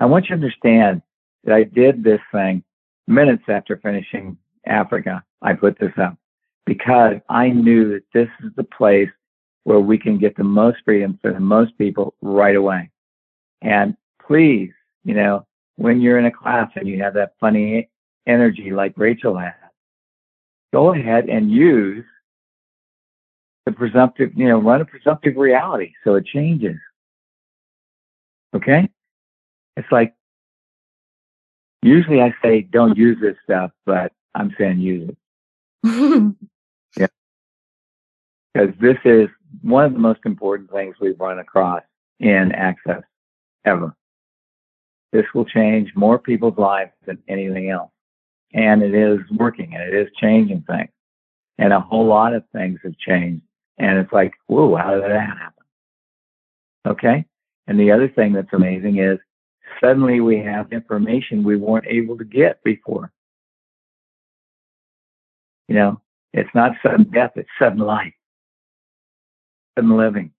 I want you to understand that I did this thing minutes after finishing Africa. I put this up because I knew that this is the place where we can get the most freedom for the most people right away. And please, you know, when you're in a class and you have that funny energy like Rachel had, go ahead and use the presumptive, you know, run a presumptive reality so it changes. Okay? It's like, usually I say don't use this stuff, but I'm saying use it. yeah. Because this is one of the most important things we've run across in access ever. This will change more people's lives than anything else. And it is working and it is changing things. And a whole lot of things have changed. And it's like, whoa, how did that happen? Okay. And the other thing that's amazing is suddenly we have information we weren't able to get before. You know, it's not sudden death, it's sudden life, sudden living.